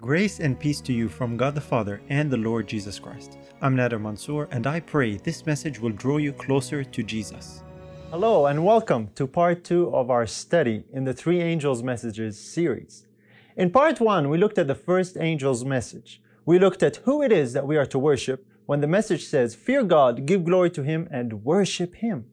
Grace and peace to you from God the Father and the Lord Jesus Christ. I'm Nader Mansour, and I pray this message will draw you closer to Jesus. Hello, and welcome to part two of our study in the Three Angels Messages series. In part one, we looked at the first angel's message. We looked at who it is that we are to worship when the message says, Fear God, give glory to Him, and worship Him.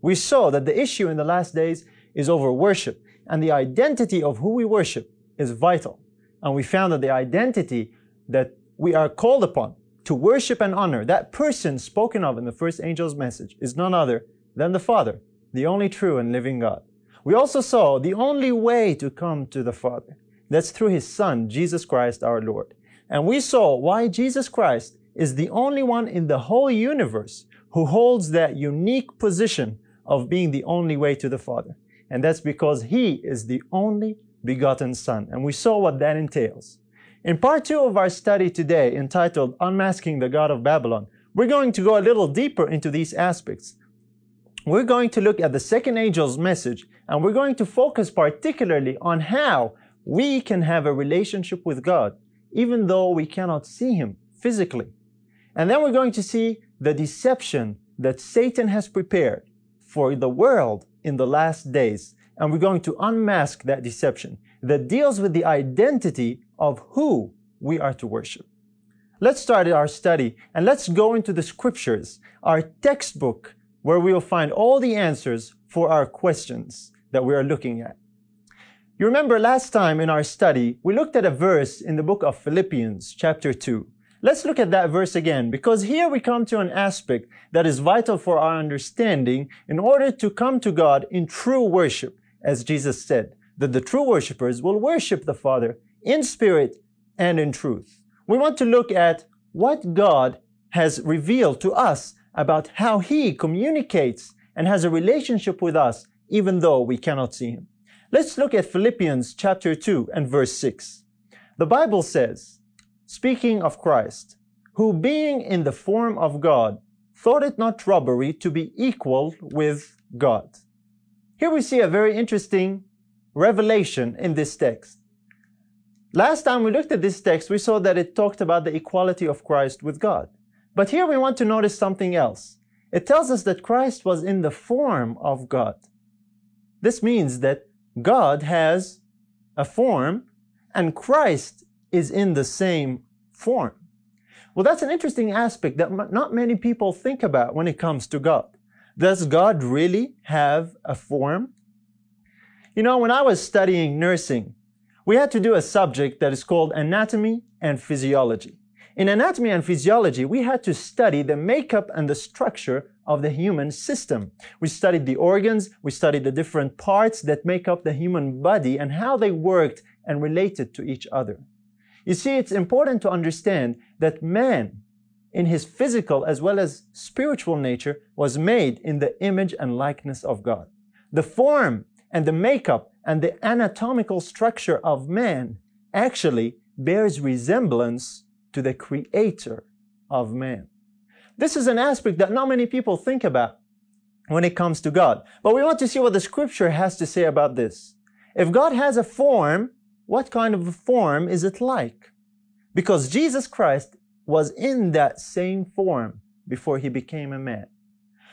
We saw that the issue in the last days is over worship, and the identity of who we worship is vital. And we found that the identity that we are called upon to worship and honor, that person spoken of in the first angel's message, is none other than the Father, the only true and living God. We also saw the only way to come to the Father. That's through His Son, Jesus Christ our Lord. And we saw why Jesus Christ is the only one in the whole universe who holds that unique position of being the only way to the Father. And that's because He is the only begotten Son. And we saw what that entails. In part two of our study today, entitled Unmasking the God of Babylon, we're going to go a little deeper into these aspects. We're going to look at the second angel's message, and we're going to focus particularly on how we can have a relationship with God, even though we cannot see Him physically. And then we're going to see the deception that Satan has prepared for the world in the last days and we're going to unmask that deception that deals with the identity of who we are to worship. Let's start our study and let's go into the scriptures, our textbook, where we will find all the answers for our questions that we are looking at. You remember last time in our study, we looked at a verse in the book of Philippians, chapter 2. Let's look at that verse again because here we come to an aspect that is vital for our understanding in order to come to God in true worship as Jesus said, that the true worshippers will worship the Father in spirit and in truth. We want to look at what God has revealed to us about how He communicates and has a relationship with us, even though we cannot see Him. Let's look at Philippians chapter 2 and verse 6. The Bible says, speaking of Christ, who being in the form of God, thought it not robbery to be equal with God. Here we see a very interesting revelation in this text. Last time we looked at this text, we saw that it talked about the equality of Christ with God. But here we want to notice something else. It tells us that Christ was in the form of God. This means that God has a form and Christ is in the same form. Well, that's an interesting aspect that not many people think about when it comes to God. Does God really have a form? You know, when I was studying nursing, we had to do a subject that is called anatomy and physiology. In anatomy and physiology, we had to study the makeup and the structure of the human system. We studied the organs, we studied the different parts that make up the human body and how they worked and related to each other. You see, it's important to understand that man in his physical as well as spiritual nature was made in the image and likeness of God. The form and the makeup and the anatomical structure of man actually bears resemblance to the creator of man. This is an aspect that not many people think about when it comes to God. But we want to see what the scripture has to say about this. If God has a form, what kind of a form is it like? Because Jesus Christ was in that same form before he became a man.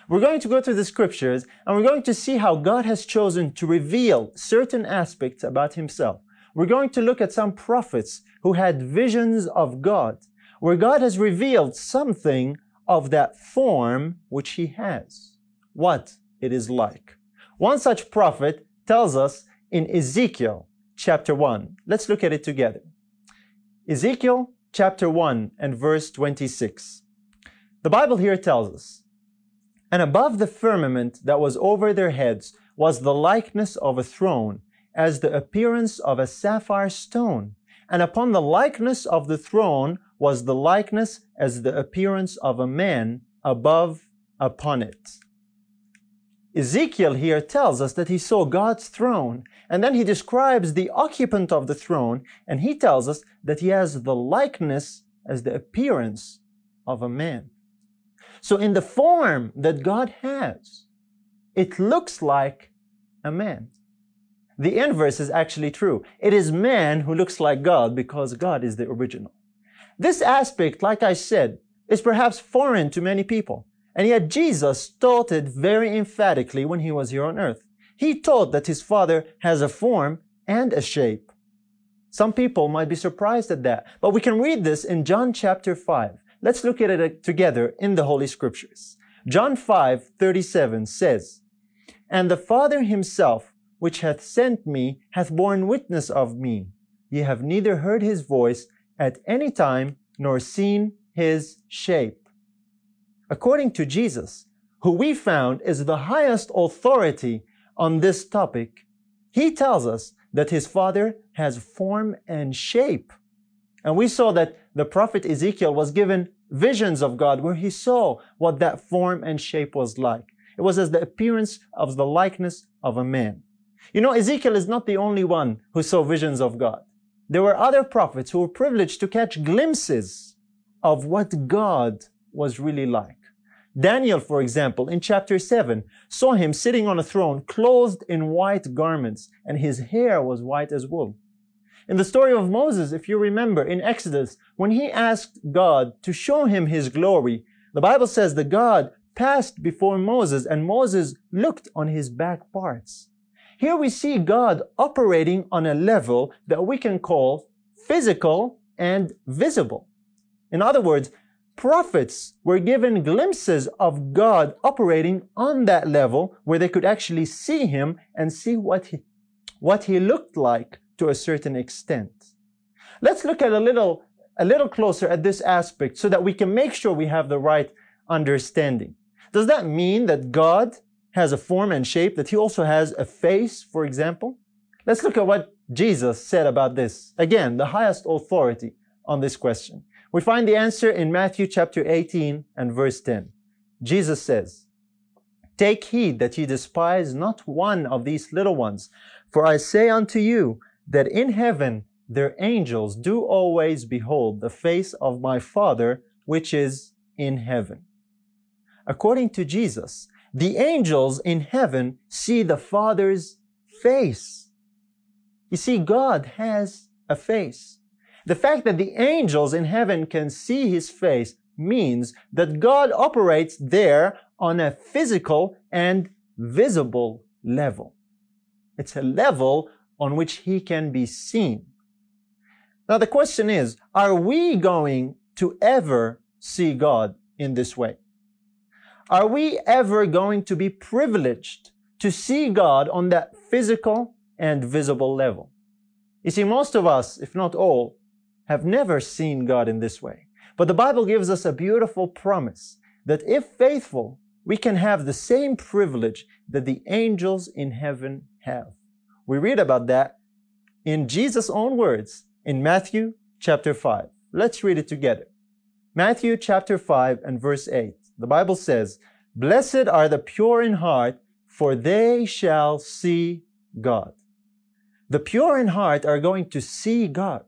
We're going to go through the scriptures and we're going to see how God has chosen to reveal certain aspects about himself. We're going to look at some prophets who had visions of God, where God has revealed something of that form which he has, what it is like. One such prophet tells us in Ezekiel chapter 1. Let's look at it together. Ezekiel chapter 1 and verse 26. The Bible here tells us, And above the firmament that was over their heads was the likeness of a throne, as the appearance of a sapphire stone. And upon the likeness of the throne was the likeness as the appearance of a man above upon it. Ezekiel here tells us that he saw God's throne, and then he describes the occupant of the throne, and he tells us that he has the likeness as the appearance of a man. So in the form that God has, it looks like a man. The inverse is actually true. It is man who looks like God because God is the original. This aspect, like I said, is perhaps foreign to many people. And yet Jesus taught it very emphatically when he was here on earth. He taught that his Father has a form and a shape. Some people might be surprised at that, but we can read this in John chapter 5. Let's look at it uh, together in the Holy Scriptures. John 5, 37 says, And the Father himself, which hath sent me, hath borne witness of me. Ye have neither heard his voice at any time, nor seen his shape. According to Jesus, who we found is the highest authority on this topic, he tells us that his father has form and shape. And we saw that the prophet Ezekiel was given visions of God where he saw what that form and shape was like. It was as the appearance of the likeness of a man. You know, Ezekiel is not the only one who saw visions of God. There were other prophets who were privileged to catch glimpses of what God was really like. Daniel, for example, in chapter 7, saw him sitting on a throne clothed in white garments, and his hair was white as wool. In the story of Moses, if you remember in Exodus, when he asked God to show him his glory, the Bible says that God passed before Moses and Moses looked on his back parts. Here we see God operating on a level that we can call physical and visible. In other words, prophets were given glimpses of God operating on that level where they could actually see him and see what he, what he looked like to a certain extent. Let's look at a little, a little closer at this aspect so that we can make sure we have the right understanding. Does that mean that God has a form and shape, that he also has a face, for example? Let's look at what Jesus said about this. Again, the highest authority on this question. We find the answer in Matthew chapter 18 and verse 10. Jesus says, Take heed that ye despise not one of these little ones, for I say unto you that in heaven their angels do always behold the face of my Father which is in heaven. According to Jesus, the angels in heaven see the Father's face. You see, God has a face. The fact that the angels in heaven can see his face means that God operates there on a physical and visible level. It's a level on which he can be seen. Now the question is, are we going to ever see God in this way? Are we ever going to be privileged to see God on that physical and visible level? You see, most of us, if not all, have never seen God in this way. But the Bible gives us a beautiful promise that if faithful, we can have the same privilege that the angels in heaven have. We read about that in Jesus' own words in Matthew chapter 5. Let's read it together. Matthew chapter 5 and verse 8. The Bible says, Blessed are the pure in heart, for they shall see God. The pure in heart are going to see God.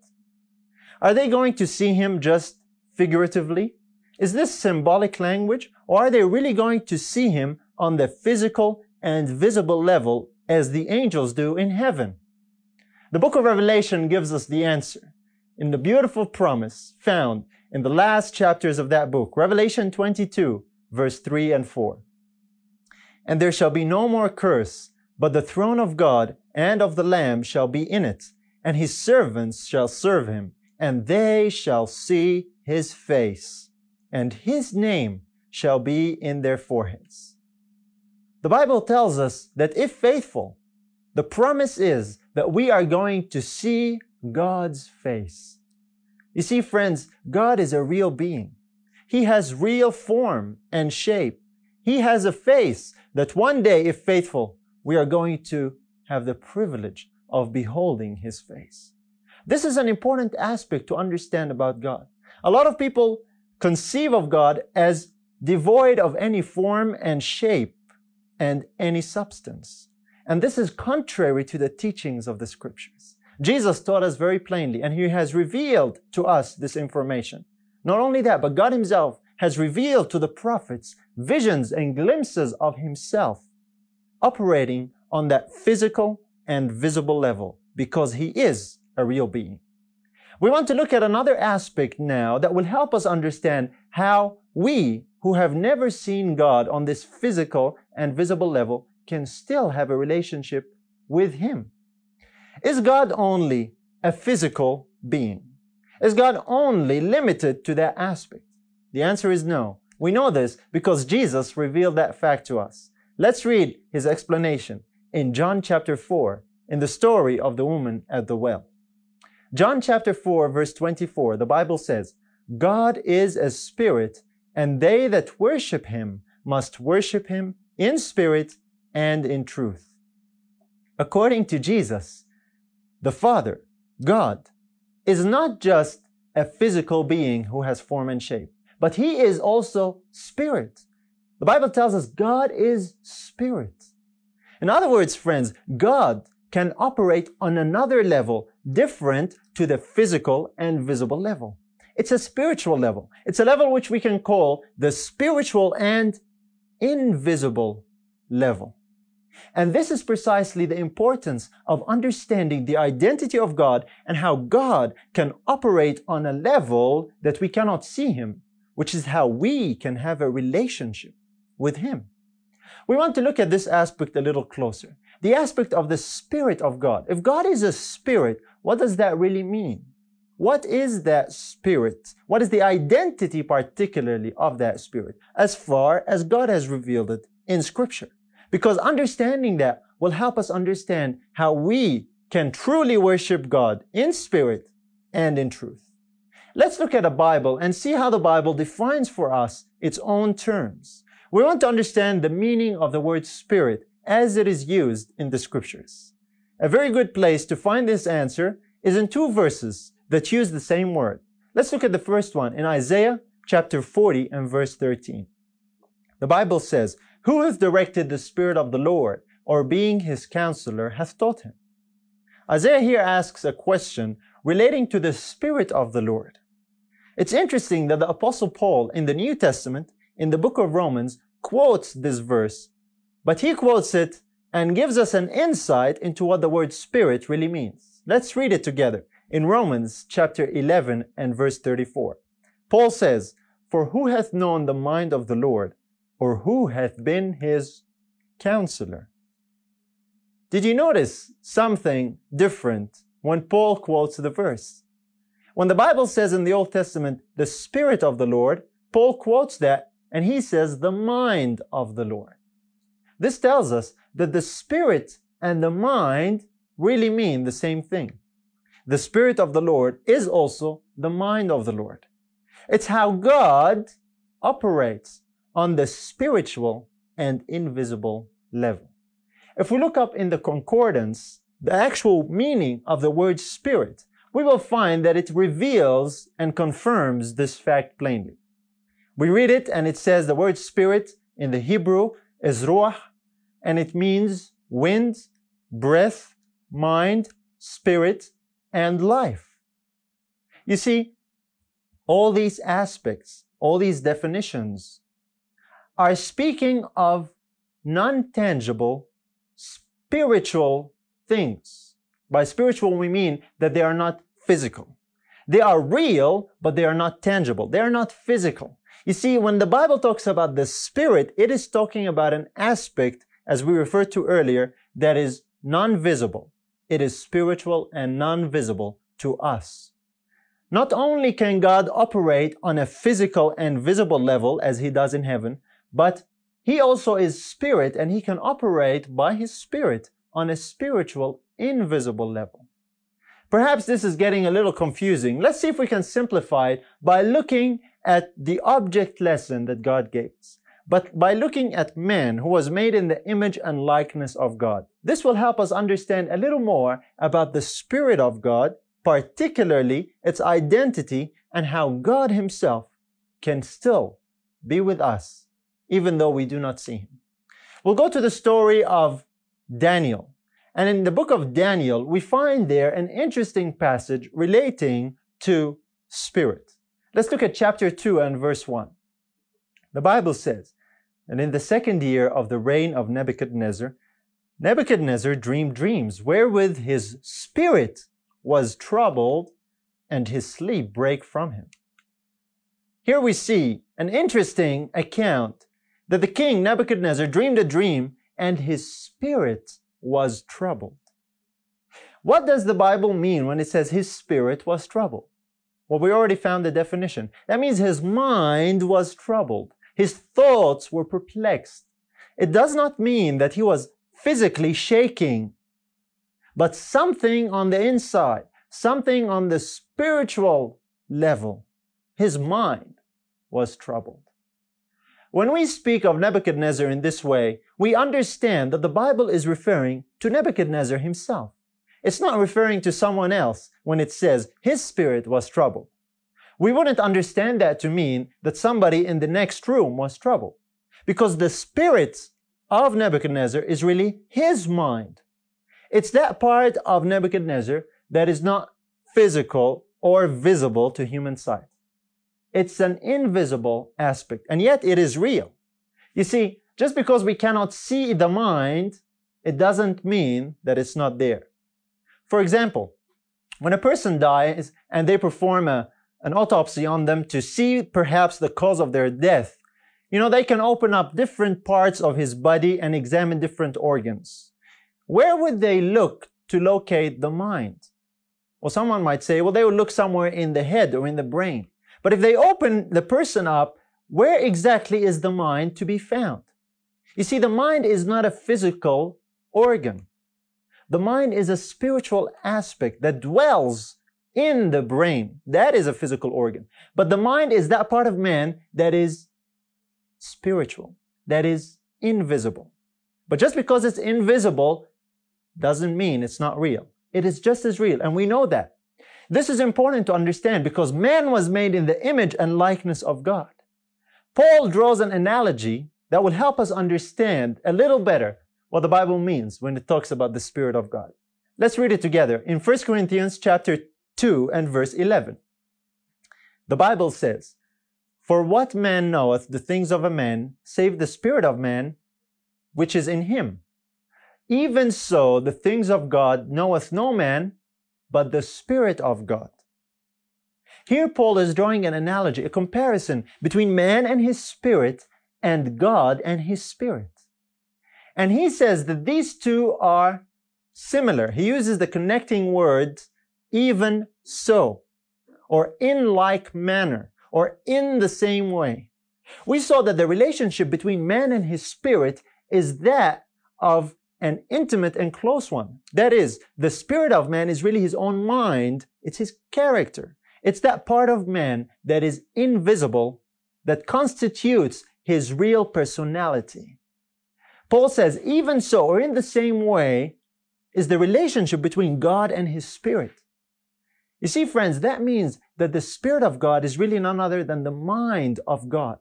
Are they going to see him just figuratively? Is this symbolic language? Or are they really going to see him on the physical and visible level as the angels do in heaven? The book of Revelation gives us the answer in the beautiful promise found in the last chapters of that book, Revelation 22, verse 3 and 4. And there shall be no more curse, but the throne of God and of the Lamb shall be in it, and his servants shall serve him and they shall see his face, and his name shall be in their foreheads. The Bible tells us that if faithful, the promise is that we are going to see God's face. You see, friends, God is a real being. He has real form and shape. He has a face that one day, if faithful, we are going to have the privilege of beholding His face. This is an important aspect to understand about God. A lot of people conceive of God as devoid of any form and shape and any substance. And this is contrary to the teachings of the scriptures. Jesus taught us very plainly, and he has revealed to us this information. Not only that, but God himself has revealed to the prophets visions and glimpses of himself operating on that physical and visible level because he is a real being. We want to look at another aspect now that will help us understand how we, who have never seen God on this physical and visible level, can still have a relationship with Him. Is God only a physical being? Is God only limited to that aspect? The answer is no. We know this because Jesus revealed that fact to us. Let's read his explanation in John chapter 4 in the story of the woman at the well. John chapter 4 verse 24, the Bible says, God is a spirit, and they that worship him must worship him in spirit and in truth. According to Jesus, the Father, God, is not just a physical being who has form and shape, but he is also spirit. The Bible tells us God is spirit. In other words, friends, God can operate on another level different to the physical and visible level. It's a spiritual level. It's a level which we can call the spiritual and invisible level. And this is precisely the importance of understanding the identity of God and how God can operate on a level that we cannot see Him, which is how we can have a relationship with Him. We want to look at this aspect a little closer. The aspect of the Spirit of God. If God is a Spirit, what does that really mean? What is that Spirit? What is the identity particularly of that Spirit as far as God has revealed it in Scripture? Because understanding that will help us understand how we can truly worship God in spirit and in truth. Let's look at the Bible and see how the Bible defines for us its own terms. We want to understand the meaning of the word spirit as it is used in the scriptures. A very good place to find this answer is in two verses that use the same word. Let's look at the first one in Isaiah chapter 40 and verse 13. The Bible says, Who hath directed the Spirit of the Lord, or being his counselor, hath taught him? Isaiah here asks a question relating to the Spirit of the Lord. It's interesting that the Apostle Paul in the New Testament, in the book of Romans, quotes this verse but he quotes it and gives us an insight into what the word spirit really means. Let's read it together in Romans chapter 11 and verse 34. Paul says, For who hath known the mind of the Lord, or who hath been his counselor? Did you notice something different when Paul quotes the verse? When the Bible says in the Old Testament, the Spirit of the Lord, Paul quotes that and he says, the mind of the Lord. This tells us that the spirit and the mind really mean the same thing. The spirit of the Lord is also the mind of the Lord. It's how God operates on the spiritual and invisible level. If we look up in the concordance, the actual meaning of the word spirit, we will find that it reveals and confirms this fact plainly. We read it and it says the word spirit in the Hebrew is and it means wind, breath, mind, spirit, and life. You see, all these aspects, all these definitions are speaking of non-tangible spiritual things. By spiritual, we mean that they are not physical. They are real, but they are not tangible. They are not physical. You see, when the Bible talks about the Spirit, it is talking about an aspect, as we referred to earlier, that is non-visible. It is spiritual and non-visible to us. Not only can God operate on a physical and visible level as he does in heaven, but he also is spirit and he can operate by his spirit on a spiritual, invisible level. Perhaps this is getting a little confusing. Let's see if we can simplify it by looking at the object lesson that God gave us, but by looking at man who was made in the image and likeness of God. This will help us understand a little more about the Spirit of God, particularly its identity and how God Himself can still be with us, even though we do not see Him. We'll go to the story of Daniel. And in the book of Daniel, we find there an interesting passage relating to spirit. Let's look at chapter 2 and verse 1. The Bible says, And in the second year of the reign of Nebuchadnezzar, Nebuchadnezzar dreamed dreams wherewith his spirit was troubled and his sleep brake from him. Here we see an interesting account that the king Nebuchadnezzar dreamed a dream and his spirit was troubled. What does the Bible mean when it says his spirit was troubled? Well, we already found the definition. That means his mind was troubled. His thoughts were perplexed. It does not mean that he was physically shaking, but something on the inside, something on the spiritual level, his mind was troubled. When we speak of Nebuchadnezzar in this way, we understand that the Bible is referring to Nebuchadnezzar himself. It's not referring to someone else when it says his spirit was troubled. We wouldn't understand that to mean that somebody in the next room was troubled. Because the spirit of Nebuchadnezzar is really his mind. It's that part of Nebuchadnezzar that is not physical or visible to human sight. It's an invisible aspect, and yet it is real. You see, just because we cannot see the mind, it doesn't mean that it's not there. For example, when a person dies and they perform a, an autopsy on them to see perhaps the cause of their death, you know, they can open up different parts of his body and examine different organs. Where would they look to locate the mind? Well, someone might say, well, they would look somewhere in the head or in the brain. But if they open the person up, where exactly is the mind to be found? You see, the mind is not a physical organ. The mind is a spiritual aspect that dwells in the brain. That is a physical organ. But the mind is that part of man that is spiritual, that is invisible. But just because it's invisible doesn't mean it's not real. It is just as real, and we know that. This is important to understand because man was made in the image and likeness of God. Paul draws an analogy that will help us understand a little better what the Bible means when it talks about the Spirit of God. Let's read it together in 1 Corinthians chapter 2 and verse 11. The Bible says, For what man knoweth the things of a man, save the Spirit of man, which is in him? Even so, the things of God knoweth no man, but the Spirit of God. Here, Paul is drawing an analogy, a comparison between man and his spirit and God and his spirit. And he says that these two are similar. He uses the connecting words, even so, or in like manner, or in the same way. We saw that the relationship between man and his spirit is that of an intimate and close one. That is, the spirit of man is really his own mind, it's his character. It's that part of man that is invisible that constitutes his real personality. Paul says, even so, or in the same way, is the relationship between God and his spirit. You see, friends, that means that the spirit of God is really none other than the mind of God.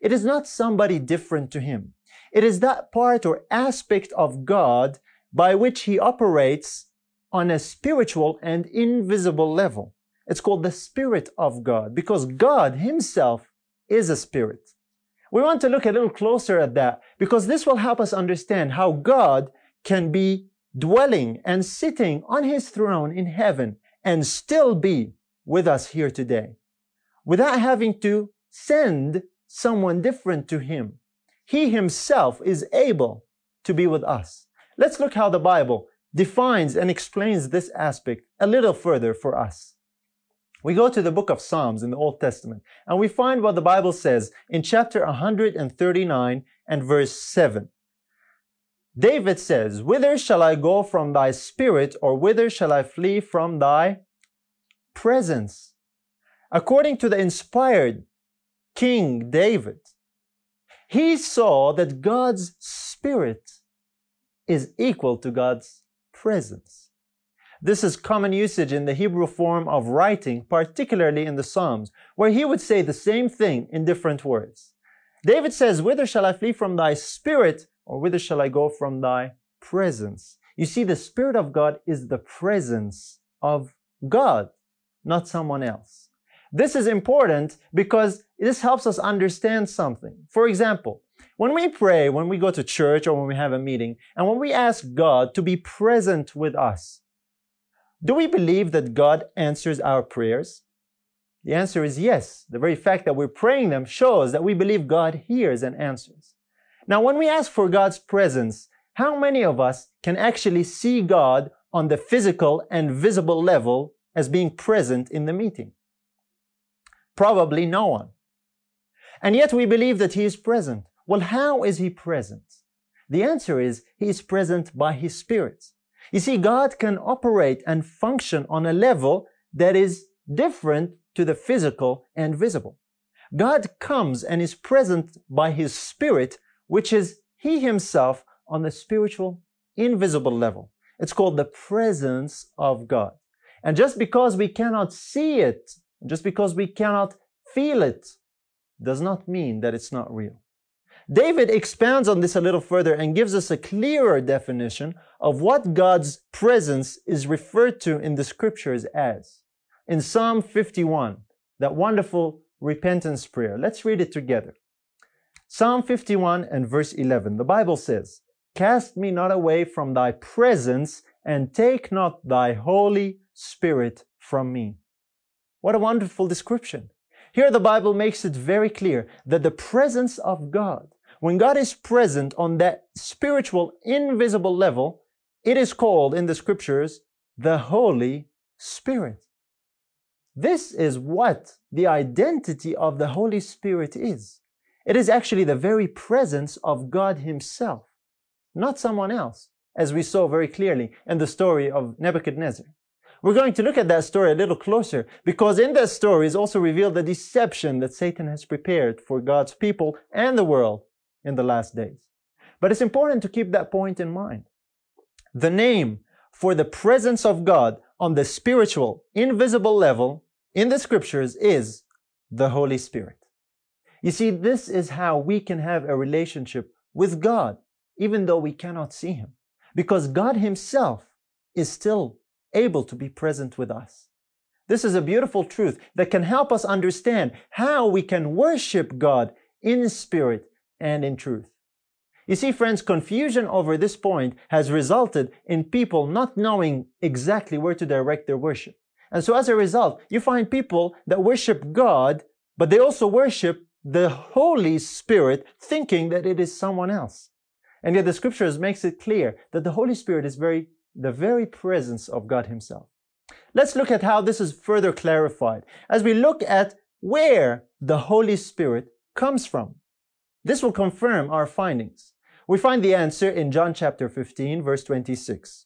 It is not somebody different to him. It is that part or aspect of God by which he operates on a spiritual and invisible level. It's called the Spirit of God because God himself is a spirit. We want to look a little closer at that because this will help us understand how God can be dwelling and sitting on his throne in heaven and still be with us here today without having to send someone different to him. He himself is able to be with us. Let's look how the Bible defines and explains this aspect a little further for us. We go to the book of Psalms in the Old Testament and we find what the Bible says in chapter 139 and verse 7. David says, Whither shall I go from thy spirit, or whither shall I flee from thy presence? According to the inspired King David, he saw that God's Spirit is equal to God's presence. This is common usage in the Hebrew form of writing, particularly in the Psalms, where he would say the same thing in different words. David says, Whither shall I flee from thy spirit, or whither shall I go from thy presence? You see, the Spirit of God is the presence of God, not someone else. This is important because this helps us understand something. For example, When we pray, when we go to church or when we have a meeting, and when we ask God to be present with us, do we believe that God answers our prayers? The answer is yes. The very fact that we're praying them shows that we believe God hears and answers. Now, when we ask for God's presence, how many of us can actually see God on the physical and visible level as being present in the meeting? Probably no one. And yet we believe that He is present. Well, how is He present? The answer is He is present by His Spirit. You see, God can operate and function on a level that is different to the physical and visible. God comes and is present by His Spirit, which is He Himself on the spiritual, invisible level. It's called the presence of God. And just because we cannot see it, just because we cannot feel it, does not mean that it's not real. David expands on this a little further and gives us a clearer definition of what God's presence is referred to in the scriptures as. In Psalm 51, that wonderful repentance prayer, let's read it together. Psalm 51 and verse 11, the Bible says, Cast me not away from thy presence, and take not thy Holy Spirit from me. What a wonderful description. Here the Bible makes it very clear that the presence of God, when God is present on that spiritual, invisible level, it is called in the scriptures the Holy Spirit. This is what the identity of the Holy Spirit is. It is actually the very presence of God Himself not someone else, as we saw very clearly in the story of Nebuchadnezzar. We're going to look at that story a little closer because in that story is also revealed the deception that Satan has prepared for God's people and the world in the last days. But it's important to keep that point in mind. The name for the presence of God on the spiritual, invisible level in the scriptures is the Holy Spirit. You see, this is how we can have a relationship with God even though we cannot see him, because God himself is still able to be present with us. This is a beautiful truth that can help us understand how we can worship God in spirit and in truth. You see, friends, confusion over this point has resulted in people not knowing exactly where to direct their worship. And so as a result, you find people that worship God, but they also worship the Holy Spirit thinking that it is someone else. And yet the scriptures makes it clear that the Holy Spirit is very, the very presence of God himself. Let's look at how this is further clarified as we look at where the Holy Spirit comes from. This will confirm our findings. We find the answer in John chapter 15, verse 26.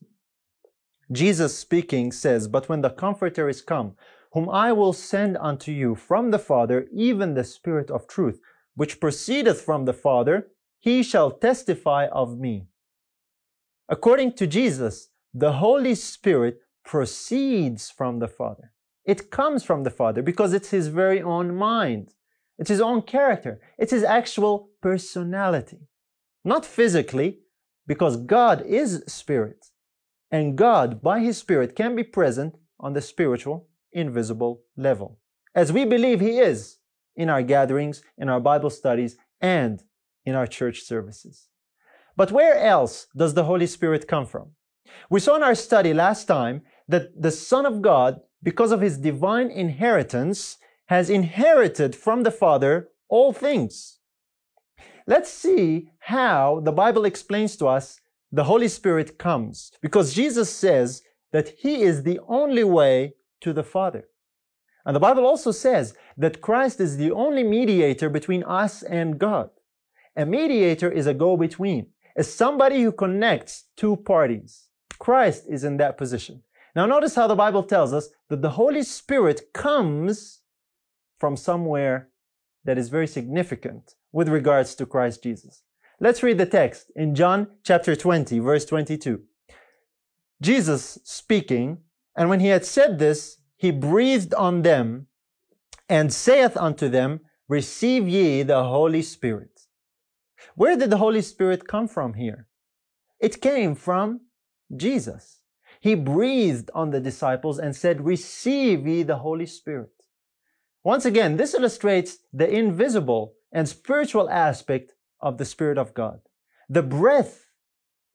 Jesus speaking says, But when the Comforter is come, whom I will send unto you from the Father, even the Spirit of truth, which proceedeth from the Father, he shall testify of me. According to Jesus, the Holy Spirit proceeds from the Father. It comes from the Father because it's his very own mind. It's his own character. It's his actual personality. Not physically, because God is spirit. And God, by his spirit, can be present on the spiritual, invisible level. As we believe he is in our gatherings, in our Bible studies, and in our church services. But where else does the Holy Spirit come from? We saw in our study last time that the Son of God, because of his divine inheritance, has inherited from the Father all things. Let's see how the Bible explains to us the Holy Spirit comes, because Jesus says that he is the only way to the Father. And the Bible also says that Christ is the only mediator between us and God. A mediator is a go-between, is somebody who connects two parties. Christ is in that position. Now notice how the Bible tells us that the Holy Spirit comes from somewhere that is very significant with regards to Christ Jesus. Let's read the text in John chapter 20, verse 22. Jesus speaking, and when he had said this, he breathed on them and saith unto them, Receive ye the Holy Spirit. Where did the Holy Spirit come from here? It came from Jesus. He breathed on the disciples and said, Receive ye the Holy Spirit. Once again, this illustrates the invisible and spiritual aspect of the Spirit of God. The breath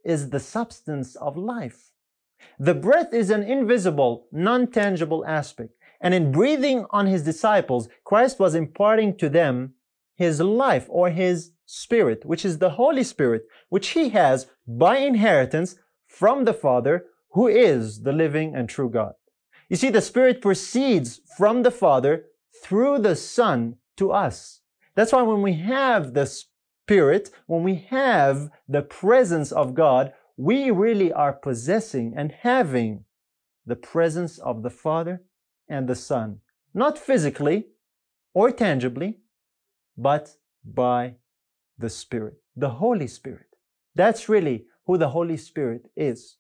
is the substance of life. The breath is an invisible, non tangible aspect. And in breathing on his disciples, Christ was imparting to them his life or his spirit, which is the Holy Spirit, which he has by inheritance from the Father, who is the living and true God. You see, the Spirit proceeds from the Father through the Son to us. That's why when we have the Spirit, when we have the presence of God, we really are possessing and having the presence of the Father and the Son. Not physically or tangibly, but by the Spirit, the Holy Spirit. That's really who the Holy Spirit is.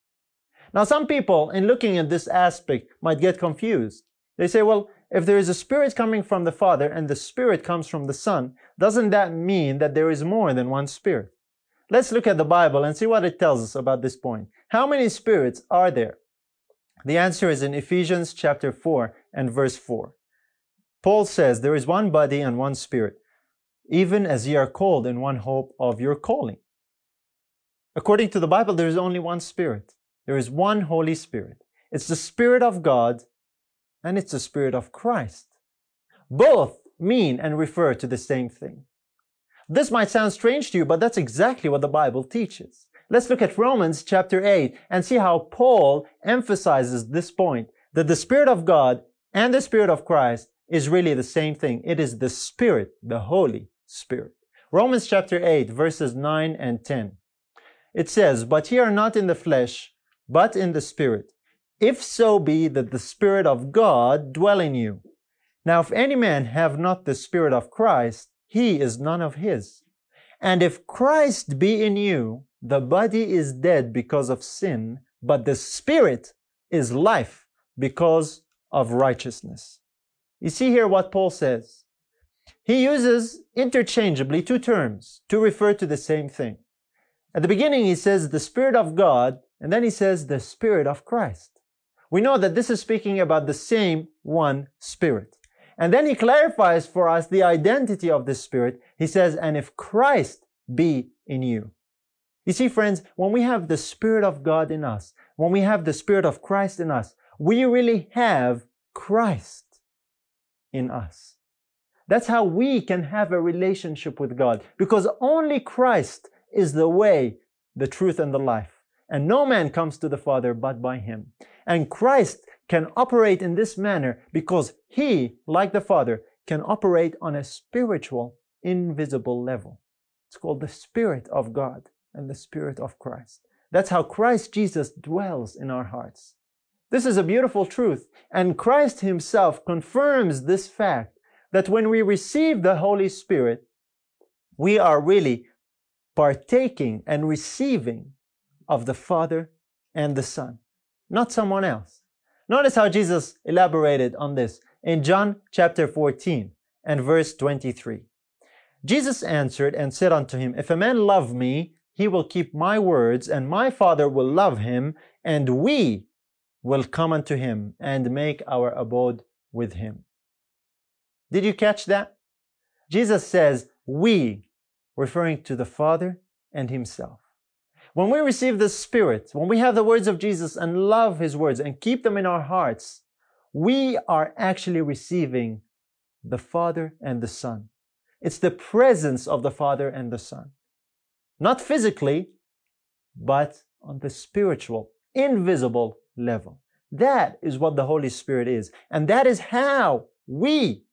Now, some people, in looking at this aspect, might get confused. They say, well, if there is a spirit coming from the Father and the Spirit comes from the Son, doesn't that mean that there is more than one Spirit? Let's look at the Bible and see what it tells us about this point. How many spirits are there? The answer is in Ephesians chapter 4 and verse 4. Paul says, There is one body and one spirit, even as ye are called in one hope of your calling. According to the Bible, there is only one spirit. There is one Holy Spirit. It's the Spirit of God and it's the Spirit of Christ. Both mean and refer to the same thing. This might sound strange to you, but that's exactly what the Bible teaches. Let's look at Romans chapter 8 and see how Paul emphasizes this point that the Spirit of God and the Spirit of Christ is really the same thing. It is the Spirit, the Holy Spirit. Romans chapter 8, verses 9 and 10. It says, But ye are not in the flesh, but in the Spirit, if so be that the Spirit of God dwell in you. Now, if any man have not the Spirit of Christ, he is none of his. And if Christ be in you, the body is dead because of sin, but the Spirit is life because of righteousness. You see here what Paul says. He uses interchangeably two terms to refer to the same thing. At the beginning, he says the Spirit of God, and then he says the Spirit of Christ. We know that this is speaking about the same one Spirit. And then he clarifies for us the identity of the Spirit. He says, and if Christ be in you. You see, friends, when we have the Spirit of God in us, when we have the Spirit of Christ in us, we really have Christ in us. That's how we can have a relationship with God because only Christ is the way, the truth, and the life. And no man comes to the Father but by him. And Christ can operate in this manner because he, like the Father, can operate on a spiritual, invisible level. It's called the Spirit of God and the Spirit of Christ. That's how Christ Jesus dwells in our hearts. This is a beautiful truth, and Christ Himself confirms this fact that when we receive the Holy Spirit, we are really partaking and receiving of the Father and the Son, not someone else. Notice how Jesus elaborated on this in John chapter 14 and verse 23. Jesus answered and said unto him, If a man love me, he will keep my words, and my Father will love him, and we will come unto him and make our abode with him. Did you catch that? Jesus says, We, referring to the Father and Himself. When we receive the Spirit, when we have the words of Jesus and love His words and keep them in our hearts, we are actually receiving the Father and the Son. It's the presence of the Father and the Son. Not physically, but on the spiritual, invisible level. That is what the Holy Spirit is. And that is how we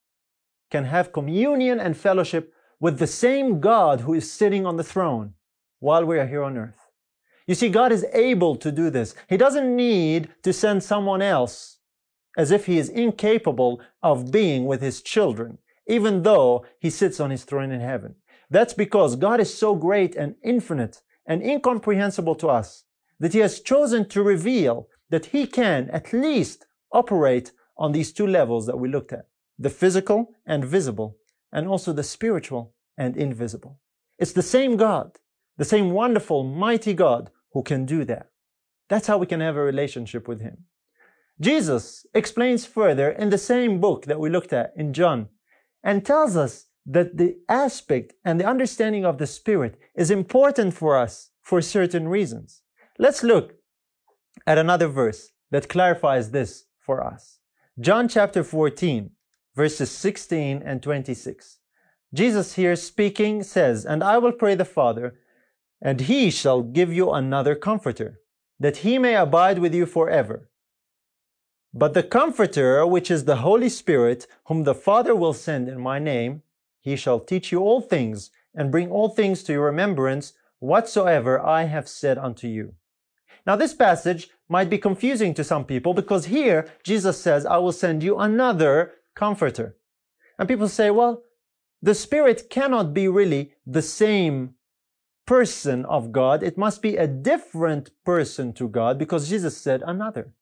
can have communion and fellowship with the same God who is sitting on the throne while we are here on earth. You see, God is able to do this. He doesn't need to send someone else as if he is incapable of being with his children, even though he sits on his throne in heaven. That's because God is so great and infinite and incomprehensible to us that he has chosen to reveal that he can at least operate on these two levels that we looked at the physical and visible, and also the spiritual and invisible. It's the same God, the same wonderful, mighty God who can do that. That's how we can have a relationship with Him. Jesus explains further in the same book that we looked at in John and tells us that the aspect and the understanding of the Spirit is important for us for certain reasons. Let's look at another verse that clarifies this for us. John chapter 14, verses 16 and 26. Jesus here speaking says, And I will pray the Father, and he shall give you another comforter, that he may abide with you forever. But the Comforter, which is the Holy Spirit, whom the Father will send in my name, he shall teach you all things, and bring all things to your remembrance, whatsoever I have said unto you. Now, this passage might be confusing to some people because here Jesus says, I will send you another comforter. And people say, well, the Spirit cannot be really the same person of God. It must be a different person to God because Jesus said another.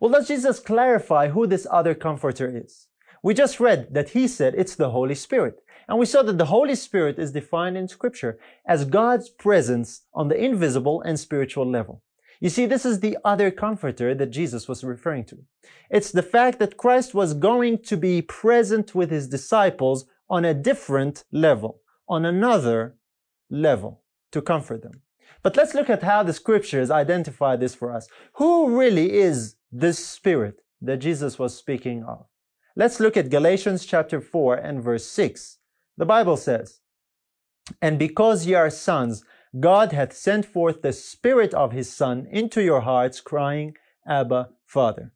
Well, does Jesus clarify who this other comforter is? We just read that he said it's the Holy Spirit. And we saw that the Holy Spirit is defined in Scripture as God's presence on the invisible and spiritual level. You see, this is the other comforter that Jesus was referring to. It's the fact that Christ was going to be present with his disciples on a different level, on another level to comfort them. But let's look at how the scriptures identify this for us. Who really is this spirit that Jesus was speaking of? Let's look at Galatians chapter 4 and verse 6. The Bible says, And because ye are sons, God hath sent forth the Spirit of His Son into your hearts, crying, Abba, Father.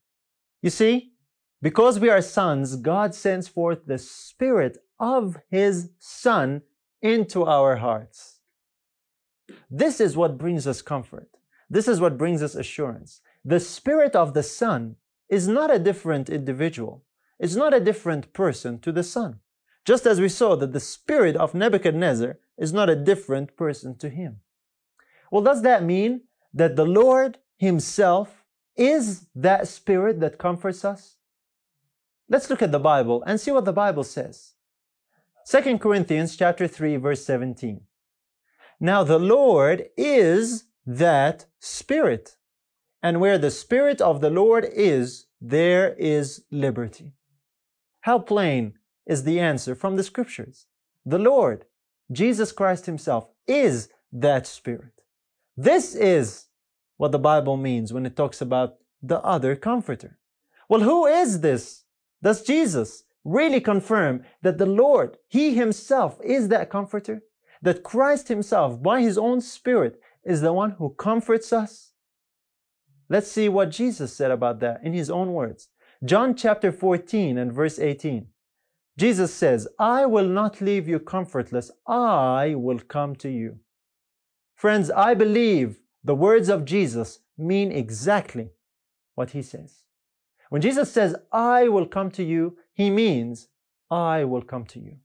You see, because we are sons, God sends forth the Spirit of His Son into our hearts. This is what brings us comfort. This is what brings us assurance. The Spirit of the Son is not a different individual. It's not a different person to the Son. Just as we saw that the spirit of Nebuchadnezzar is not a different person to him. Well, does that mean that the Lord himself is that spirit that comforts us? Let's look at the Bible and see what the Bible says. 2 Corinthians chapter 3 verse 17. Now the Lord is that spirit. And where the spirit of the Lord is, there is liberty. How plain is the answer from the scriptures. The Lord, Jesus Christ Himself, is that Spirit. This is what the Bible means when it talks about the other comforter. Well, who is this? Does Jesus really confirm that the Lord, He Himself, is that comforter? That Christ Himself, by His own Spirit, is the one who comforts us? Let's see what Jesus said about that in His own words. John chapter 14 and verse 18. Jesus says, I will not leave you comfortless. I will come to you. Friends, I believe the words of Jesus mean exactly what he says. When Jesus says, I will come to you, he means, I will come to you.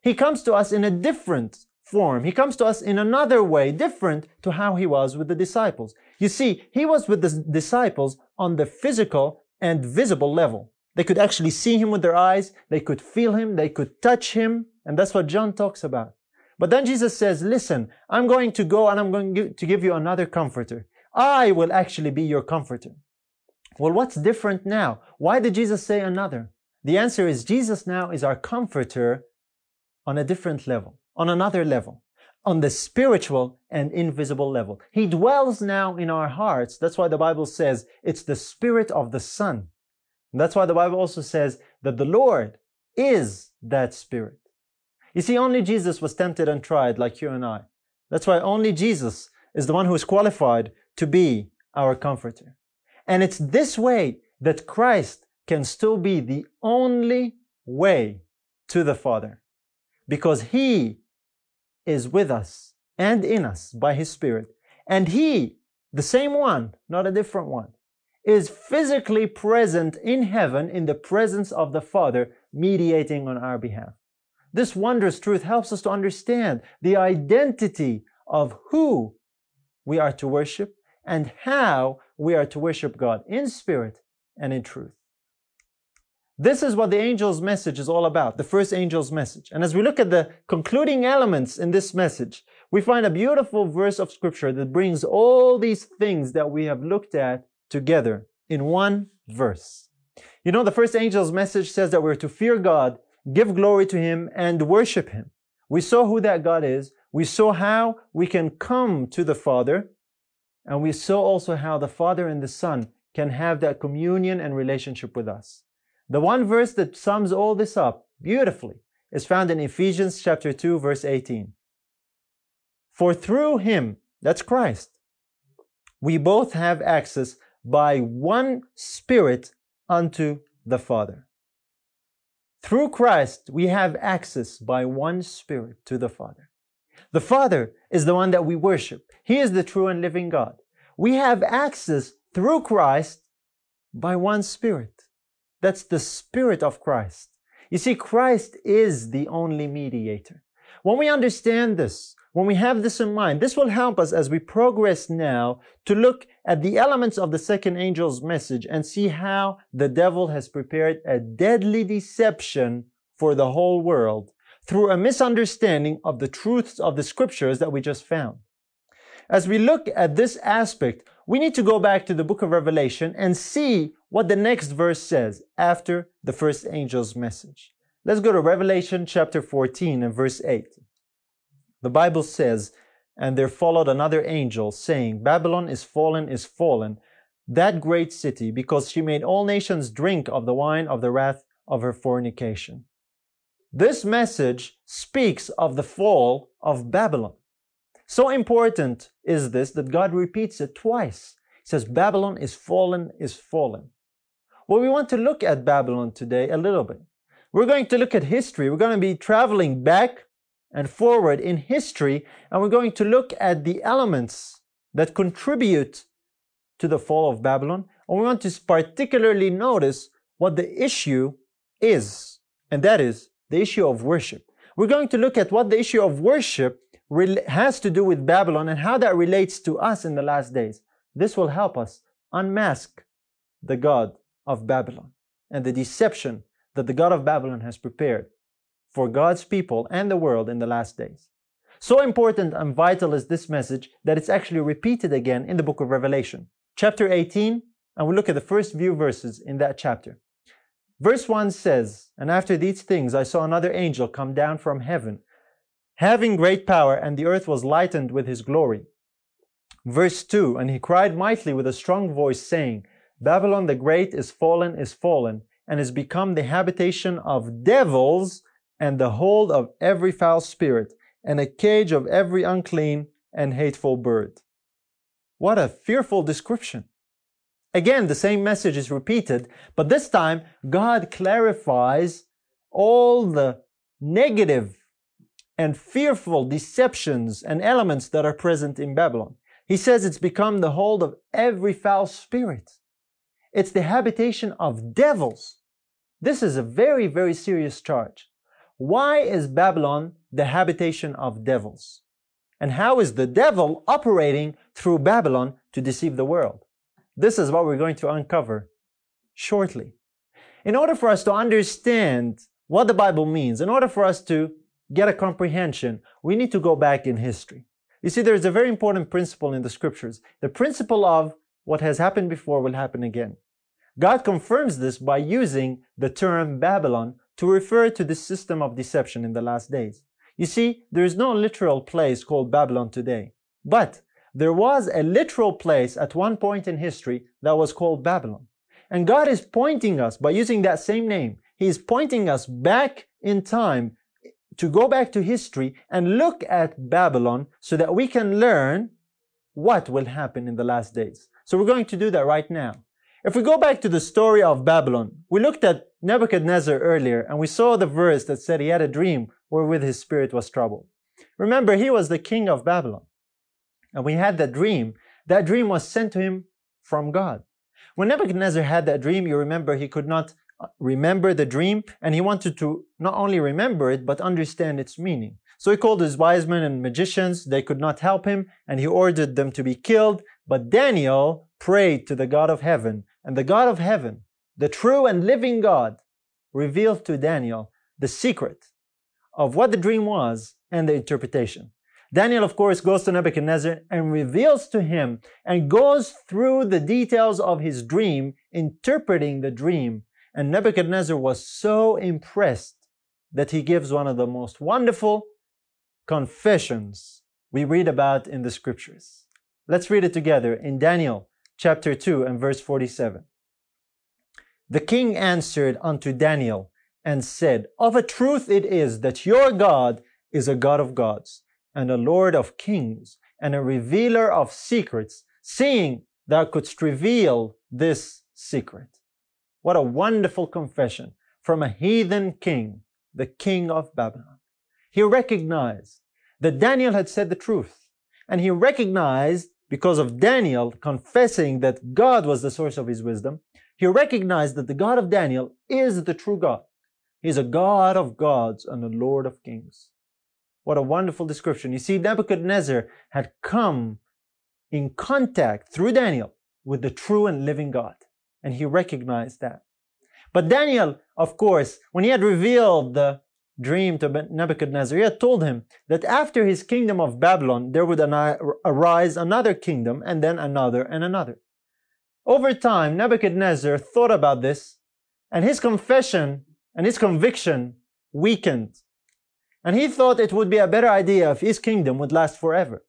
He comes to us in a different form. He comes to us in another way, different to how he was with the disciples. You see, he was with the disciples on the physical and visible level. They could actually see him with their eyes. They could feel him. They could touch him. And that's what John talks about. But then Jesus says, listen, I'm going to go and I'm going to give you another comforter. I will actually be your comforter. Well, what's different now? Why did Jesus say another? The answer is Jesus now is our comforter on a different level, on another level, on the spiritual and invisible level. He dwells now in our hearts. That's why the Bible says it's the spirit of the Son. And that's why the Bible also says that the Lord is that Spirit. You see, only Jesus was tempted and tried like you and I. That's why only Jesus is the one who is qualified to be our comforter. And it's this way that Christ can still be the only way to the Father. Because He is with us and in us by His Spirit. And He, the same one, not a different one, is physically present in heaven in the presence of the Father, mediating on our behalf. This wondrous truth helps us to understand the identity of who we are to worship and how we are to worship God in spirit and in truth. This is what the angel's message is all about, the first angel's message. And as we look at the concluding elements in this message, we find a beautiful verse of scripture that brings all these things that we have looked at together in one verse. You know, the first angel's message says that we're to fear God give glory to Him, and worship Him. We saw who that God is. We saw how we can come to the Father. And we saw also how the Father and the Son can have that communion and relationship with us. The one verse that sums all this up beautifully is found in Ephesians chapter 2 verse 18. For through him, that's Christ, we both have access by one Spirit unto the Father. Through Christ, we have access by one Spirit to the Father. The Father is the one that we worship. He is the true and living God. We have access through Christ by one Spirit. That's the Spirit of Christ. You see, Christ is the only mediator. When we understand this, when we have this in mind, this will help us as we progress now to look at the elements of the second angel's message and see how the devil has prepared a deadly deception for the whole world through a misunderstanding of the truths of the scriptures that we just found. As we look at this aspect, we need to go back to the book of Revelation and see what the next verse says after the first angel's message. Let's go to Revelation chapter 14 and verse 8. The Bible says, And there followed another angel, saying, Babylon is fallen, is fallen, that great city, because she made all nations drink of the wine of the wrath of her fornication. This message speaks of the fall of Babylon. So important is this that God repeats it twice. He says, Babylon is fallen, is fallen. Well, we want to look at Babylon today a little bit. We're going to look at history. We're going to be traveling back and forward in history, and we're going to look at the elements that contribute to the fall of Babylon. And we want to particularly notice what the issue is, and that is the issue of worship. We're going to look at what the issue of worship has to do with Babylon and how that relates to us in the last days. This will help us unmask the God of Babylon and the deception that the God of Babylon has prepared for God's people and the world in the last days. So important and vital is this message that it's actually repeated again in the book of Revelation, chapter 18, and we'll look at the first few verses in that chapter. Verse 1 says, And after these things I saw another angel come down from heaven, having great power, and the earth was lightened with his glory. Verse 2 And he cried mightily with a strong voice, saying, Babylon the great is fallen, is fallen, and is become the habitation of devils and the hold of every foul spirit, and a cage of every unclean and hateful bird. What a fearful description. Again, the same message is repeated, but this time God clarifies all the negative and fearful deceptions and elements that are present in Babylon. He says it's become the hold of every foul spirit. It's the habitation of devils. This is a very, very serious charge. Why is Babylon the habitation of devils? And how is the devil operating through Babylon to deceive the world? This is what we're going to uncover shortly. In order for us to understand what the Bible means, in order for us to get a comprehension, we need to go back in history. You see, there's a very important principle in the scriptures. The principle of what has happened before will happen again. God confirms this by using the term Babylon to refer to this system of deception in the last days. You see, there is no literal place called Babylon today, but there was a literal place at one point in history that was called Babylon. And God is pointing us, by using that same name, He is pointing us back in time to go back to history and look at Babylon so that we can learn what will happen in the last days. So we're going to do that right now. If we go back to the story of Babylon, we looked at Nebuchadnezzar earlier and we saw the verse that said he had a dream wherewith his spirit was troubled. Remember, he was the king of Babylon. And we had that dream. That dream was sent to him from God. When Nebuchadnezzar had that dream, you remember he could not remember the dream and he wanted to not only remember it, but understand its meaning. So he called his wise men and magicians. They could not help him and he ordered them to be killed. But Daniel prayed to the God of heaven and the God of heaven, the true and living God, revealed to Daniel the secret of what the dream was and the interpretation. Daniel, of course, goes to Nebuchadnezzar and reveals to him and goes through the details of his dream, interpreting the dream. And Nebuchadnezzar was so impressed that he gives one of the most wonderful confessions we read about in the scriptures. Let's read it together in Daniel chapter 2 and verse 47. The king answered unto Daniel and said, Of a truth it is that your God is a God of gods and a Lord of kings and a revealer of secrets, seeing thou couldst reveal this secret. What a wonderful confession from a heathen king, the king of Babylon. He recognized that Daniel had said the truth, and he recognized, because of Daniel confessing that God was the source of his wisdom, he recognized that the God of Daniel is the true God. He's a God of gods and a Lord of kings. What a wonderful description. You see, Nebuchadnezzar had come in contact through Daniel with the true and living God, and he recognized that. But Daniel, of course, when he had revealed the dream to Nebuchadnezzar, he had told him that after his kingdom of Babylon, there would arise another kingdom, and then another and another. Over time, Nebuchadnezzar thought about this, and his confession and his conviction weakened. And he thought it would be a better idea if his kingdom would last forever.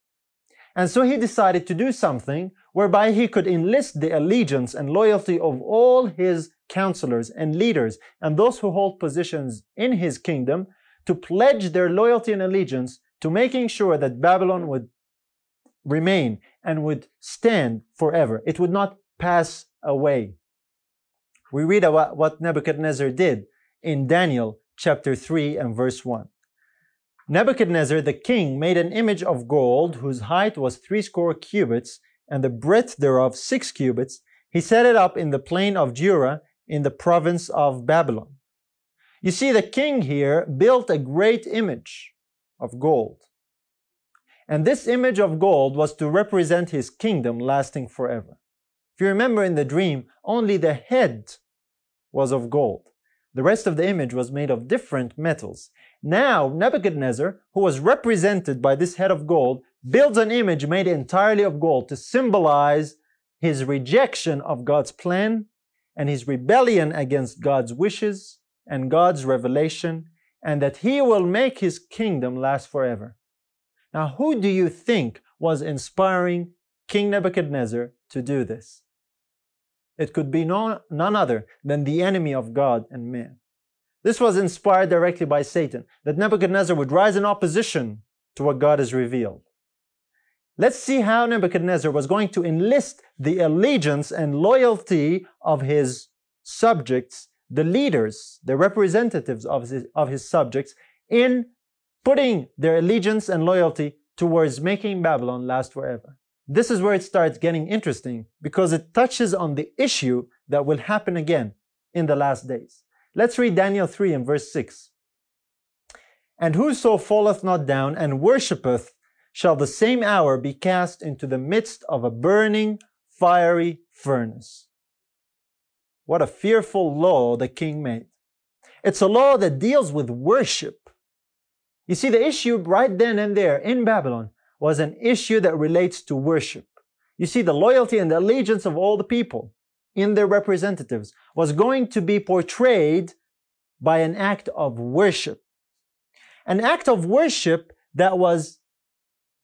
And so he decided to do something whereby he could enlist the allegiance and loyalty of all his counselors and leaders and those who hold positions in his kingdom to pledge their loyalty and allegiance to making sure that Babylon would remain and would stand forever. It would not pass away. We read about what Nebuchadnezzar did in Daniel chapter 3 and verse 1. Nebuchadnezzar the king made an image of gold whose height was threescore cubits and the breadth thereof six cubits. He set it up in the plain of Dura in the province of Babylon. You see, the king here built a great image of gold. And this image of gold was to represent his kingdom lasting forever. If you remember in the dream, only the head was of gold. The rest of the image was made of different metals. Now, Nebuchadnezzar, who was represented by this head of gold, builds an image made entirely of gold to symbolize his rejection of God's plan and his rebellion against God's wishes and God's revelation, and that he will make his kingdom last forever. Now, who do you think was inspiring King Nebuchadnezzar to do this? It could be no, none other than the enemy of God and man. This was inspired directly by Satan, that Nebuchadnezzar would rise in opposition to what God has revealed. Let's see how Nebuchadnezzar was going to enlist the allegiance and loyalty of his subjects, the leaders, the representatives of his, of his subjects, in putting their allegiance and loyalty towards making Babylon last forever. This is where it starts getting interesting because it touches on the issue that will happen again in the last days. Let's read Daniel 3 and verse 6. And whoso falleth not down and worshippeth shall the same hour be cast into the midst of a burning, fiery furnace. What a fearful law the king made. It's a law that deals with worship. You see, the issue right then and there in Babylon was an issue that relates to worship. You see, the loyalty and the allegiance of all the people in their representatives was going to be portrayed by an act of worship. An act of worship that was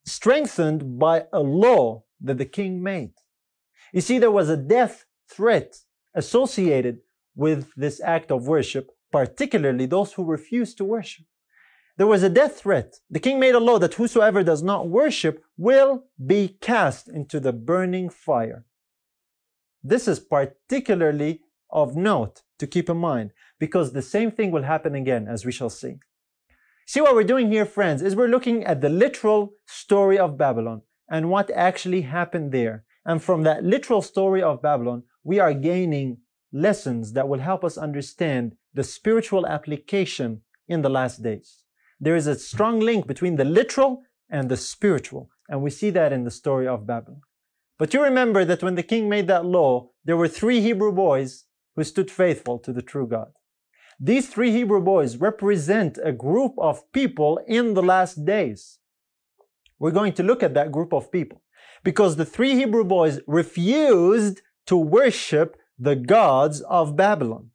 strengthened by a law that the king made. You see, there was a death threat associated with this act of worship, particularly those who refused to worship there was a death threat. The king made a law that whosoever does not worship will be cast into the burning fire. This is particularly of note to keep in mind because the same thing will happen again, as we shall see. See what we're doing here, friends, is we're looking at the literal story of Babylon and what actually happened there. And from that literal story of Babylon, we are gaining lessons that will help us understand the spiritual application in the last days there is a strong link between the literal and the spiritual. And we see that in the story of Babylon. But you remember that when the king made that law, there were three Hebrew boys who stood faithful to the true God. These three Hebrew boys represent a group of people in the last days. We're going to look at that group of people because the three Hebrew boys refused to worship the gods of Babylon.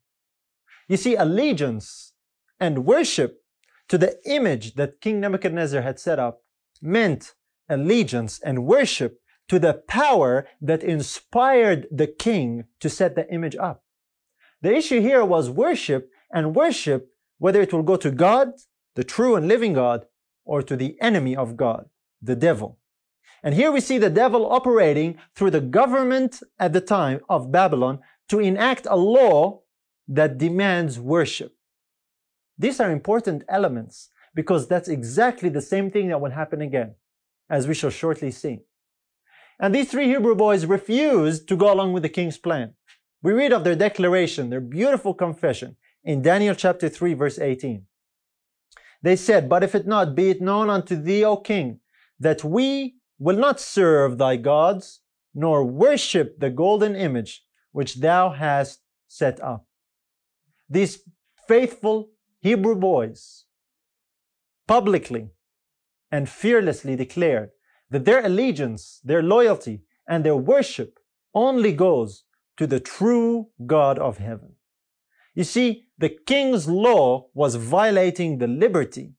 You see, allegiance and worship to the image that King Nebuchadnezzar had set up meant allegiance and worship to the power that inspired the king to set the image up. The issue here was worship, and worship, whether it will go to God, the true and living God, or to the enemy of God, the devil. And here we see the devil operating through the government at the time of Babylon to enact a law that demands worship. These are important elements because that's exactly the same thing that will happen again, as we shall shortly see. And these three Hebrew boys refused to go along with the king's plan. We read of their declaration, their beautiful confession in Daniel chapter 3 verse 18. They said, But if it not, be it known unto thee, O king, that we will not serve thy gods, nor worship the golden image which thou hast set up. These faithful Hebrew boys publicly and fearlessly declared that their allegiance, their loyalty, and their worship only goes to the true God of heaven. You see, the king's law was violating the liberty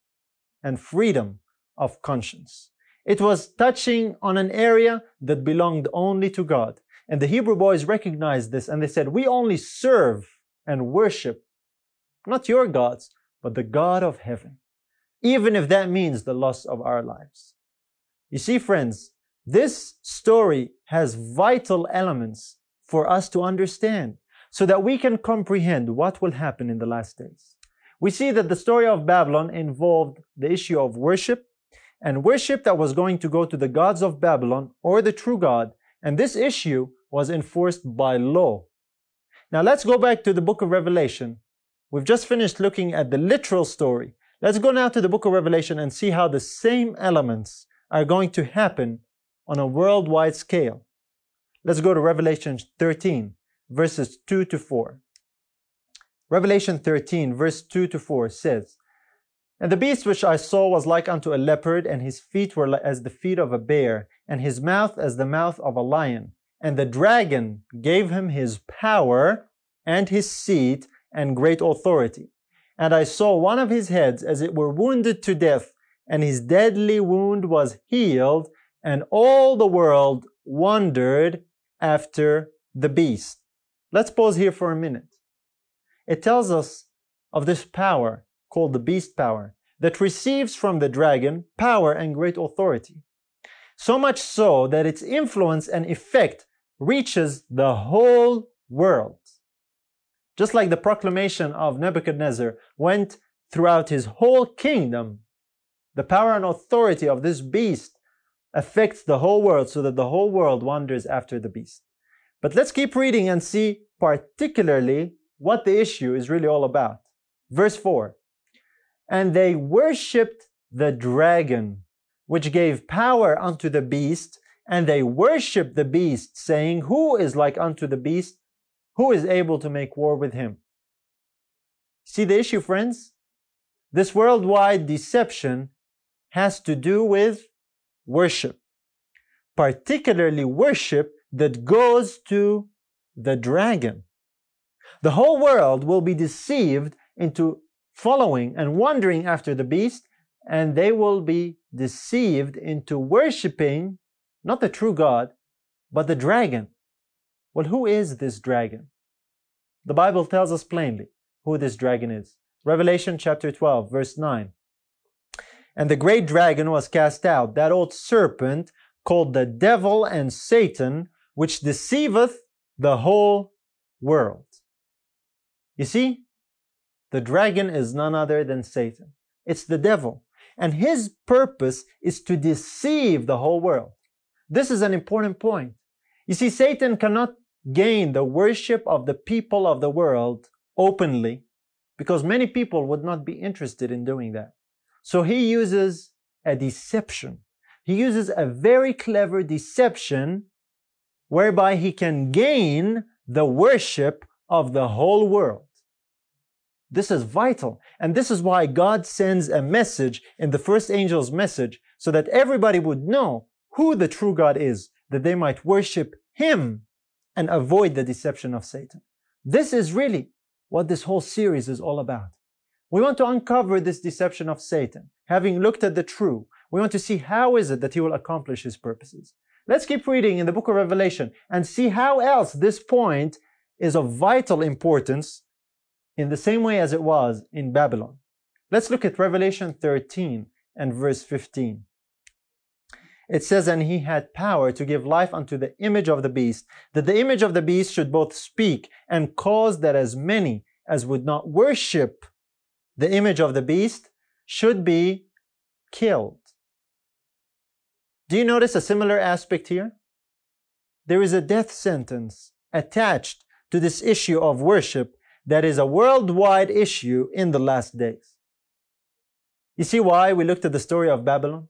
and freedom of conscience. It was touching on an area that belonged only to God. And the Hebrew boys recognized this and they said, We only serve and worship not your gods, but the God of heaven, even if that means the loss of our lives. You see, friends, this story has vital elements for us to understand so that we can comprehend what will happen in the last days. We see that the story of Babylon involved the issue of worship and worship that was going to go to the gods of Babylon or the true God. And this issue was enforced by law. Now let's go back to the book of Revelation. We've just finished looking at the literal story. Let's go now to the book of Revelation and see how the same elements are going to happen on a worldwide scale. Let's go to Revelation 13 verses 2 to 4. Revelation 13, verse 2 to 4 says, And the beast which I saw was like unto a leopard, and his feet were as the feet of a bear, and his mouth as the mouth of a lion. And the dragon gave him his power and his seat and great authority. And I saw one of his heads as it were wounded to death, and his deadly wound was healed, and all the world wondered after the beast. Let's pause here for a minute. It tells us of this power called the beast power that receives from the dragon power and great authority. So much so that its influence and effect reaches the whole world. Just like the proclamation of Nebuchadnezzar went throughout his whole kingdom, the power and authority of this beast affects the whole world so that the whole world wanders after the beast. But let's keep reading and see particularly what the issue is really all about. Verse 4 And they worshipped the dragon, which gave power unto the beast, and they worshipped the beast, saying, Who is like unto the beast? Who is able to make war with him? See the issue, friends? This worldwide deception has to do with worship, particularly worship that goes to the dragon. The whole world will be deceived into following and wandering after the beast, and they will be deceived into worshiping not the true God, but the dragon. Well, who is this dragon? The Bible tells us plainly who this dragon is. Revelation chapter 12, verse 9. And the great dragon was cast out, that old serpent called the devil and Satan, which deceiveth the whole world. You see, the dragon is none other than Satan. It's the devil. And his purpose is to deceive the whole world. This is an important point. You see, Satan cannot gain the worship of the people of the world openly because many people would not be interested in doing that. So he uses a deception. He uses a very clever deception whereby he can gain the worship of the whole world. This is vital. And this is why God sends a message in the first angel's message so that everybody would know who the true God is, that they might worship him and avoid the deception of Satan. This is really what this whole series is all about. We want to uncover this deception of Satan. Having looked at the true, we want to see how is it that he will accomplish his purposes. Let's keep reading in the book of Revelation and see how else this point is of vital importance in the same way as it was in Babylon. Let's look at Revelation 13 and verse 15. It says, And he had power to give life unto the image of the beast, that the image of the beast should both speak and cause that as many as would not worship the image of the beast should be killed. Do you notice a similar aspect here? There is a death sentence attached to this issue of worship that is a worldwide issue in the last days. You see why we looked at the story of Babylon?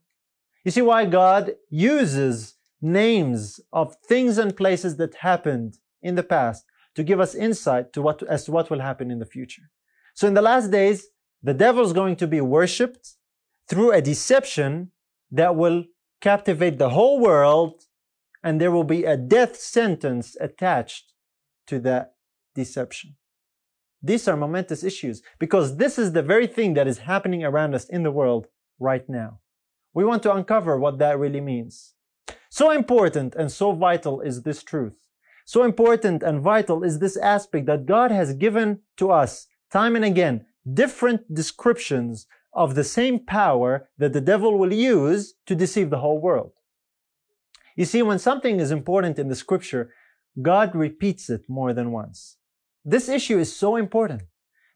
You see why God uses names of things and places that happened in the past to give us insight to what, as to what will happen in the future. So in the last days, the devil is going to be worshipped through a deception that will captivate the whole world and there will be a death sentence attached to that deception. These are momentous issues because this is the very thing that is happening around us in the world right now. We want to uncover what that really means. So important and so vital is this truth. So important and vital is this aspect that God has given to us time and again different descriptions of the same power that the devil will use to deceive the whole world. You see, when something is important in the scripture, God repeats it more than once. This issue is so important.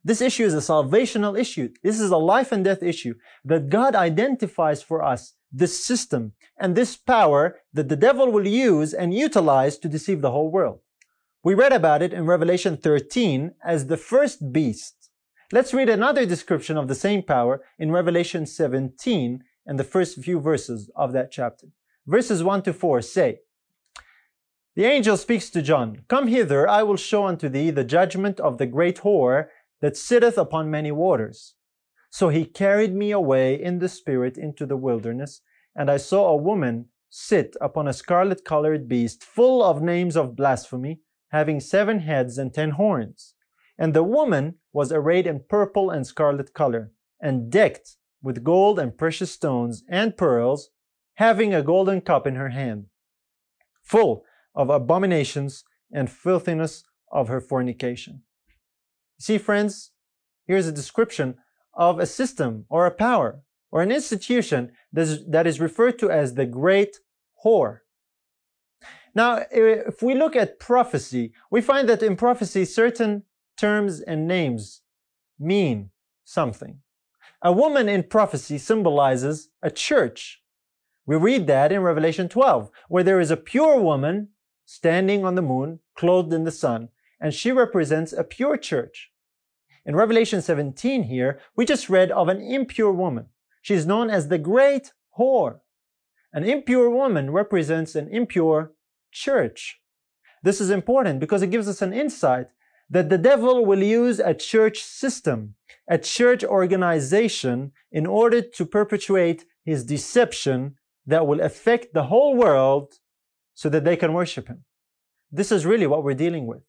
This issue is a salvational issue. This is a life and death issue that God identifies for us this system and this power that the devil will use and utilize to deceive the whole world. We read about it in Revelation 13 as the first beast. Let's read another description of the same power in Revelation 17 and the first few verses of that chapter. Verses 1 to 4 say, The angel speaks to John, Come hither, I will show unto thee the judgment of the great whore that sitteth upon many waters. So he carried me away in the spirit into the wilderness, and I saw a woman sit upon a scarlet colored beast, full of names of blasphemy, having seven heads and ten horns. And the woman was arrayed in purple and scarlet color, and decked with gold and precious stones and pearls, having a golden cup in her hand, full of abominations and filthiness of her fornication. See, friends, here's a description of a system or a power or an institution that is, referred to as the great whore. Now, if we look at prophecy, we find that in prophecy, certain terms and names mean something. A woman in prophecy symbolizes a church. We read that in Revelation 12, where there is a pure woman standing on the moon, clothed in the sun, and she represents a pure church. In Revelation 17 here, we just read of an impure woman. She is known as the great whore. An impure woman represents an impure church. This is important because it gives us an insight that the devil will use a church system, a church organization in order to perpetuate his deception that will affect the whole world so that they can worship him. This is really what we're dealing with.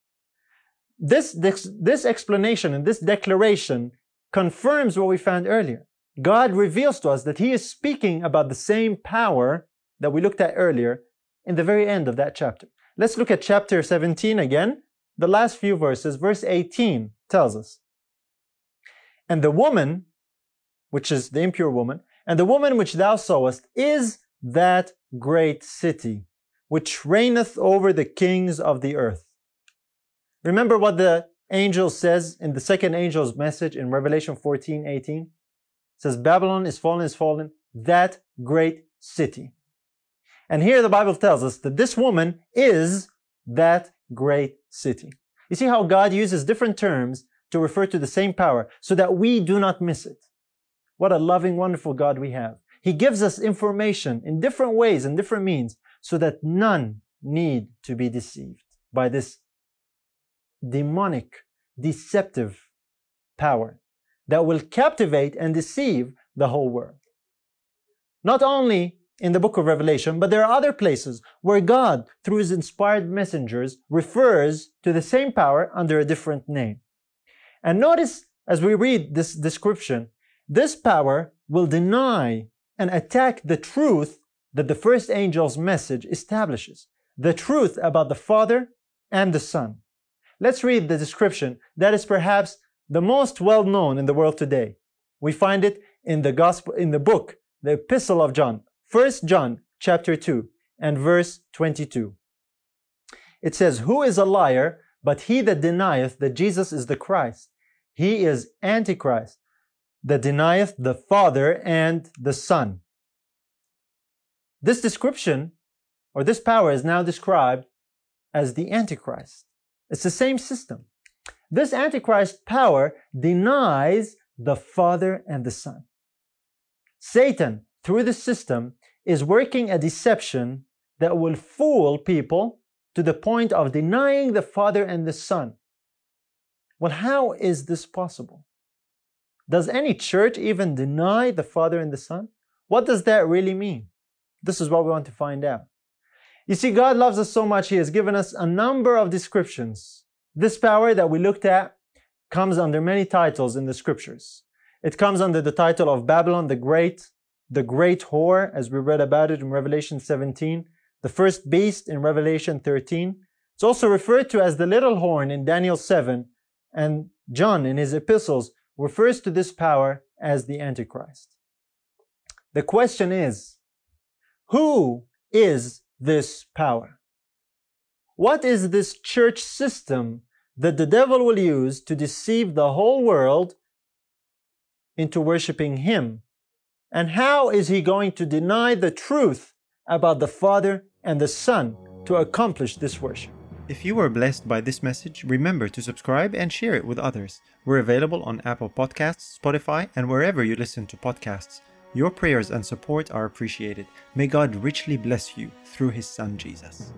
This, this, this explanation and this declaration confirms what we found earlier. God reveals to us that He is speaking about the same power that we looked at earlier in the very end of that chapter. Let's look at chapter 17 again. The last few verses, verse 18 tells us, And the woman, which is the impure woman, and the woman which thou sawest is that great city, which reigneth over the kings of the earth. Remember what the angel says in the second angel's message in Revelation 14 18? It says, Babylon is fallen, is fallen, that great city. And here the Bible tells us that this woman is that great city. You see how God uses different terms to refer to the same power so that we do not miss it. What a loving, wonderful God we have. He gives us information in different ways and different means so that none need to be deceived by this demonic, deceptive power that will captivate and deceive the whole world. Not only in the book of Revelation, but there are other places where God, through his inspired messengers, refers to the same power under a different name. And notice as we read this description, this power will deny and attack the truth that the first angel's message establishes the truth about the Father and the Son. Let's read the description that is perhaps the most well known in the world today. We find it in the gospel in the book, the epistle of John, 1 John chapter 2 and verse 22. It says, Who is a liar but he that denieth that Jesus is the Christ? He is Antichrist, that denieth the Father and the Son. This description, or this power, is now described as the Antichrist. It's the same system. This Antichrist power denies the Father and the Son. Satan, through the system, is working a deception that will fool people to the point of denying the Father and the Son. Well, how is this possible? Does any church even deny the Father and the Son? What does that really mean? This is what we want to find out. You see, God loves us so much, He has given us a number of descriptions. This power that we looked at comes under many titles in the scriptures. It comes under the title of Babylon the Great, the great whore, as we read about it in Revelation 17, the first beast in Revelation 13. It's also referred to as the little horn in Daniel 7, and John in his epistles refers to this power as the Antichrist. The question is, who is this power? What is this church system that the devil will use to deceive the whole world into worshiping him and how is he going to deny the truth about the Father and the Son to accomplish this worship? If you were blessed by this message, remember to subscribe and share it with others. We're available on Apple Podcasts, Spotify, and wherever you listen to podcasts. Your prayers and support are appreciated. May God richly bless you through His Son Jesus.